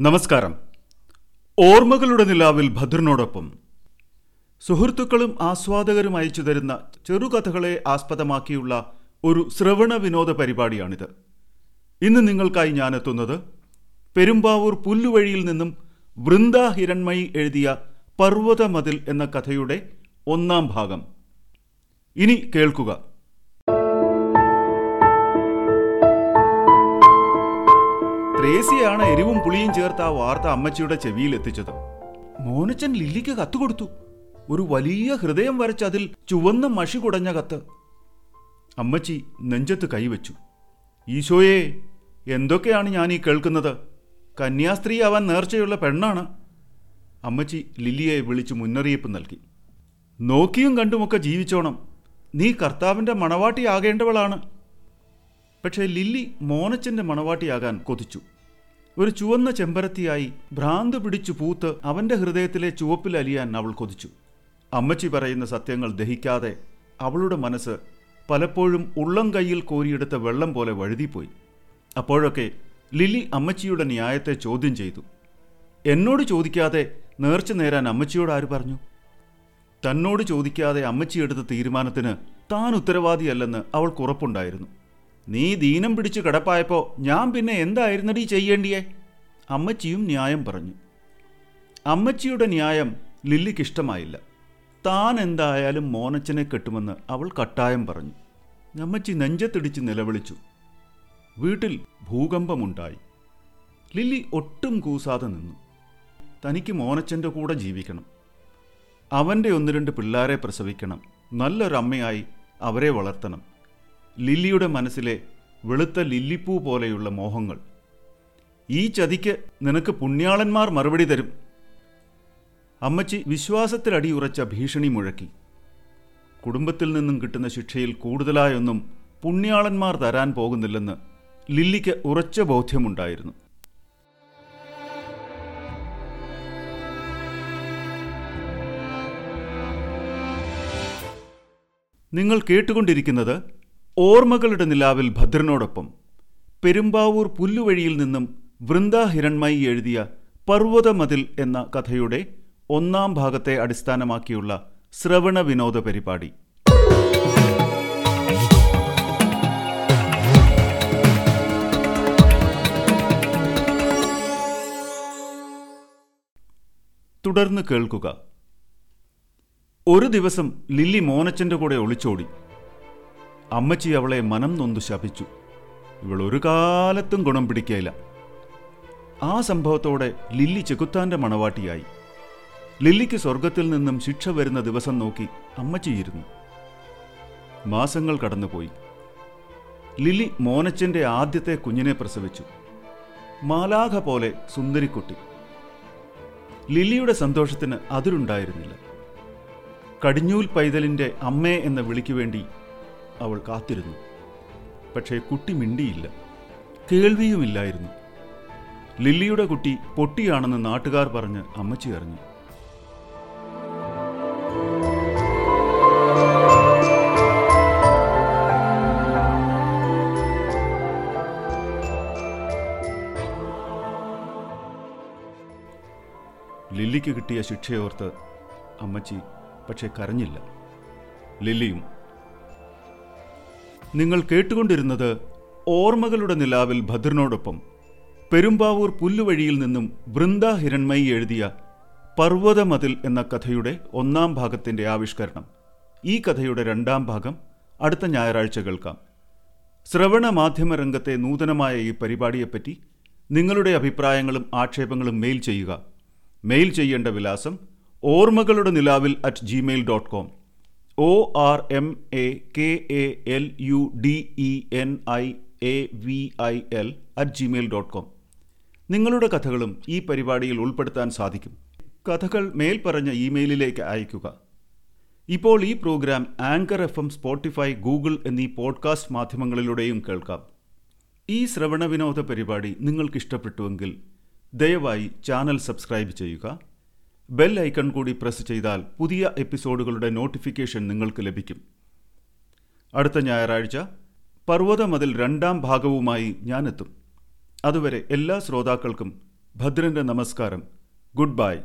നമസ്കാരം. ഓർമ്മകളുടെ നിലാവിൽ ഭദ്രനോടൊപ്പം സുഹൃത്തുക്കളും ആസ്വാദകരും അയച്ചു തരുന്ന ചെറുകഥകളെ ആസ്പദമാക്കിയുള്ള ഒരു ശ്രവണ വിനോദ പരിപാടിയാണിത്. ഇന്ന് നിങ്ങൾക്കായി ഞാനെത്തുന്നത് പെരുമ്പാവൂർ പുല്ലുവഴിയിൽ നിന്നും വൃന്ദ ഹിരൺമയി എഴുതിയ പർവതമതിൽ എന്ന കഥയുടെ ഒന്നാം ഭാഗം. ഇനി കേൾക്കുക. ത്രേസിയാണ് എരിവും പുളിയും ചേർത്ത് ആ വാർത്ത അമ്മച്ചിയുടെ ചെവിയിൽ എത്തിച്ചത് മോനച്ചൻ ലില്ലിക്ക് കത്ത് കൊടുത്തു ഒരു വലിയ ഹൃദയം വരച്ച് അതിൽ ചുവന്ന മഷി കുടഞ്ഞ കത്ത്. അമ്മച്ചി നെഞ്ചത്ത് കൈവച്ചു. ഈശോയെ എന്തൊക്കെയാണ് ഞാൻ ഈ കേൾക്കുന്നത്? കന്യാസ്ത്രീ ആവാൻ നേർച്ചയുള്ള പെണ്ണാണ്. അമ്മച്ചി ലില്ലിയെ വിളിച്ച് മുന്നറിയിപ്പ് നൽകി. നോക്കിയും കണ്ടുമൊക്കെ ജീവിച്ചോണം. നീ കർത്താവിന്റെ മണവാട്ടിയാകേണ്ടവളാണ്. പക്ഷേ ലില്ലി മോനച്ചന്റെ മണവാട്ടിയാകാൻ കൊതിച്ചു. ഒരു ചുവന്ന ചെമ്പരത്തിയായി ഭ്രാന്ത് പിടിച്ചു പൂത്ത് അവന്റെ ഹൃദയത്തിലെ ചുവപ്പിൽ അലിയാൻ അവൾ കൊതിച്ചു. അമ്മച്ചി പറയുന്ന സത്യങ്ങൾ ദഹിക്കാതെ അവളുടെ മനസ്സ് പലപ്പോഴും ഉള്ളം കൈയിൽ കോരിയെടുത്ത വെള്ളം പോലെ വഴുതിപ്പോയി. അപ്പോഴൊക്കെ ലിലി അമ്മച്ചിയുടെ ന്യായത്തെ ചോദ്യം ചെയ്തു. എന്നോട് ചോദിക്കാതെ നേർച്ച നേരാൻ അമ്മച്ചിയോട് ആര് പറഞ്ഞു? തന്നോട് ചോദിക്കാതെ അമ്മച്ചി എടുത്ത തീരുമാനത്തിന് താൻ ഉത്തരവാദിയല്ലെന്ന് അവൾക്ക് ഉറപ്പുണ്ടായിരുന്നു. നീ ദീനം പിടിച്ചു കിടപ്പായപ്പോ ഞാൻ പിന്നെ എന്തായിരുന്നടി ചെയ്യേണ്ടിയേ? അമ്മച്ചിയും ന്യായം പറഞ്ഞു. അമ്മച്ചിയുടെ ന്യായം ലില്ലിക്കിഷ്ടമായില്ല. താൻ എന്തായാലും മോനച്ചനെ കെട്ടുമെന്ന് അവൾ കട്ടായം പറഞ്ഞു. അമ്മച്ചി നെഞ്ചത്തിടിച്ച് നിലവിളിച്ചു. വീട്ടിൽ ഭൂകമ്പമുണ്ടായി. ലില്ലി ഒട്ടും കൂസാതെ നിന്നു. തനിക്ക് മോനച്ചന്റെ കൂടെ ജീവിക്കണം. അവന്റെ ഒന്ന് രണ്ട് പിള്ളേരെ പ്രസവിക്കണം. നല്ലൊരമ്മയായി അവരെ വളർത്തണം. ലില്ലിയുടെ മനസ്സിലെ വെളുത്ത ലില്ലിപ്പൂ പോലെയുള്ള മോഹങ്ങൾ. ഈ ചതിക്ക് നിനക്ക് പുണ്യാളന്മാർ മറുപടി തരും. അമ്മച്ചി വിശ്വാസത്തിൽ അടിയുറച്ച ഭീഷണി മുഴക്കി. കുടുംബത്തിൽ നിന്നും കിട്ടുന്ന ശിക്ഷയിൽ കൂടുതലായൊന്നും പുണ്യാളന്മാർ തരാൻ പോകുന്നില്ലെന്ന് ലില്ലിക്ക് ഉറച്ച ബോധ്യമുണ്ടായിരുന്നു. നിങ്ങൾ കേട്ടുകൊണ്ടിരിക്കുന്നത് ഓർമ്മകളുടെ നിലാവിൽ ഭദ്രനോടൊപ്പം പെരുമ്പാവൂർ പുല്ലുവഴിയിൽ നിന്നും വൃന്ദ ഹിരൺമയി എഴുതിയ പർവതമതിൽ എന്ന കഥയുടെ ഒന്നാം ഭാഗത്തെ അടിസ്ഥാനമാക്കിയുള്ള ശ്രവണ വിനോദ പരിപാടി. തുടർന്ന് കേൾക്കുക. ഒരു ദിവസം ലില്ലി മോനച്ചന്റെ കൂടെ ഒളിച്ചോടി. അമ്മച്ചി അവളെ മനം നൊന്തു ശപിച്ചു. ഇവൾ ഒരു കാലത്തും ഗുണം പിടിക്കയില്ല ആ സംഭവത്തോടെ ലില്ലി ചെകുത്താന്റെ മണവാട്ടിയായി. ലില്ലിക്ക് സ്വർഗത്തിൽ നിന്നും ശിക്ഷ വരുന്ന ദിവസം നോക്കി അമ്മച്ചിയിരുന്നു മാസങ്ങൾ കടന്നുപോയി. ലില്ലി മോനച്ചന്റെ ആദ്യത്തെ കുഞ്ഞിനെ പ്രസവിച്ചു. മാലാഖ പോലെ സുന്ദരിക്കുട്ടി. ലില്ലിയുടെ സന്തോഷത്തിന് അതിരുണ്ടായിരുന്നില്ല. കടിഞ്ഞൂൽ പൈതലിന്റെ അമ്മേ എന്ന വിളിക്ക് വേണ്ടി അവൾ കാത്തിരുന്നു. പക്ഷേ കുട്ടി മിണ്ടിയില്ല. കേൾവിയുമില്ലായിരുന്നു. ലില്ലിയുടെ കുട്ടി പൊട്ടിയാണെന്ന് നാട്ടുകാർ പറഞ്ഞ് അമ്മച്ചി അറിഞ്ഞു. ലില്ലിക്ക് കിട്ടിയ ശിക്ഷയോർത്ത് അമ്മച്ചി പക്ഷെ കരഞ്ഞില്ല. ലില്ലിയും നിങ്ങൾ കേട്ടുകൊണ്ടിരുന്നത് ഓർമ്മകളുടെ നിലാവിൽ ഭദ്രനോടൊപ്പം. പെരുമ്പാവൂർ പുല്ലുവഴിയിൽ നിന്നും വൃന്ദ ഹിരൺമയി എഴുതിയ പർവതമതിൽ എന്ന കഥയുടെ ഒന്നാം ഭാഗത്തിന്റെ ആവിഷ്കരണം. ഈ കഥയുടെ രണ്ടാം ഭാഗം അടുത്ത ഞായറാഴ്ച കേൾക്കാം ശ്രവണ മാധ്യമ രംഗത്തെ നൂതനമായ ഈ പരിപാടിയെപ്പറ്റി നിങ്ങളുടെ അഭിപ്രായങ്ങളും ആക്ഷേപങ്ങളും മെയിൽ ചെയ്യുക. മെയിൽ ചെയ്യേണ്ട വിലാസം ഓർമ്മകളുടെ നിലാവിൽ at Gmail dot com O R M A K A L U D E N I A V I L at Gmail dot com നിങ്ങളുടെ കഥകളും ഈ പരിപാടിയിൽ ഉൾപ്പെടുത്താൻ സാധിക്കും. കഥകൾ മേൽ പറഞ്ഞ ഇമെയിലിലേക്ക് അയയ്ക്കുക. ഇപ്പോൾ ഈ programme Anchor F M Spotify Google എന്നീ പോഡ്കാസ്റ്റ് മാധ്യമങ്ങളിലൂടെയും കേൾക്കാം. ഈ ശ്രവണ വിനോദ പരിപാടി നിങ്ങൾക്കിഷ്ടപ്പെട്ടുവെങ്കിൽ ദയവായി ചാനൽ സബ്സ്ക്രൈബ് ചെയ്യുക. ബെൽ ഐക്കൺ കൂടി പ്രസ് ചെയ്താൽ പുതിയ എപ്പിസോഡുകളുടെ നോട്ടിഫിക്കേഷൻ നിങ്ങൾക്ക് ലഭിക്കും. അടുത്ത ഞായറാഴ്ച പർവതമതിൽ രണ്ടാം ഭാഗവുമായി ഞാനെത്തും. അതുവരെ എല്ലാ ശ്രോതാക്കൾക്കും ഭദ്രന്റെ നമസ്കാരം. Good bye.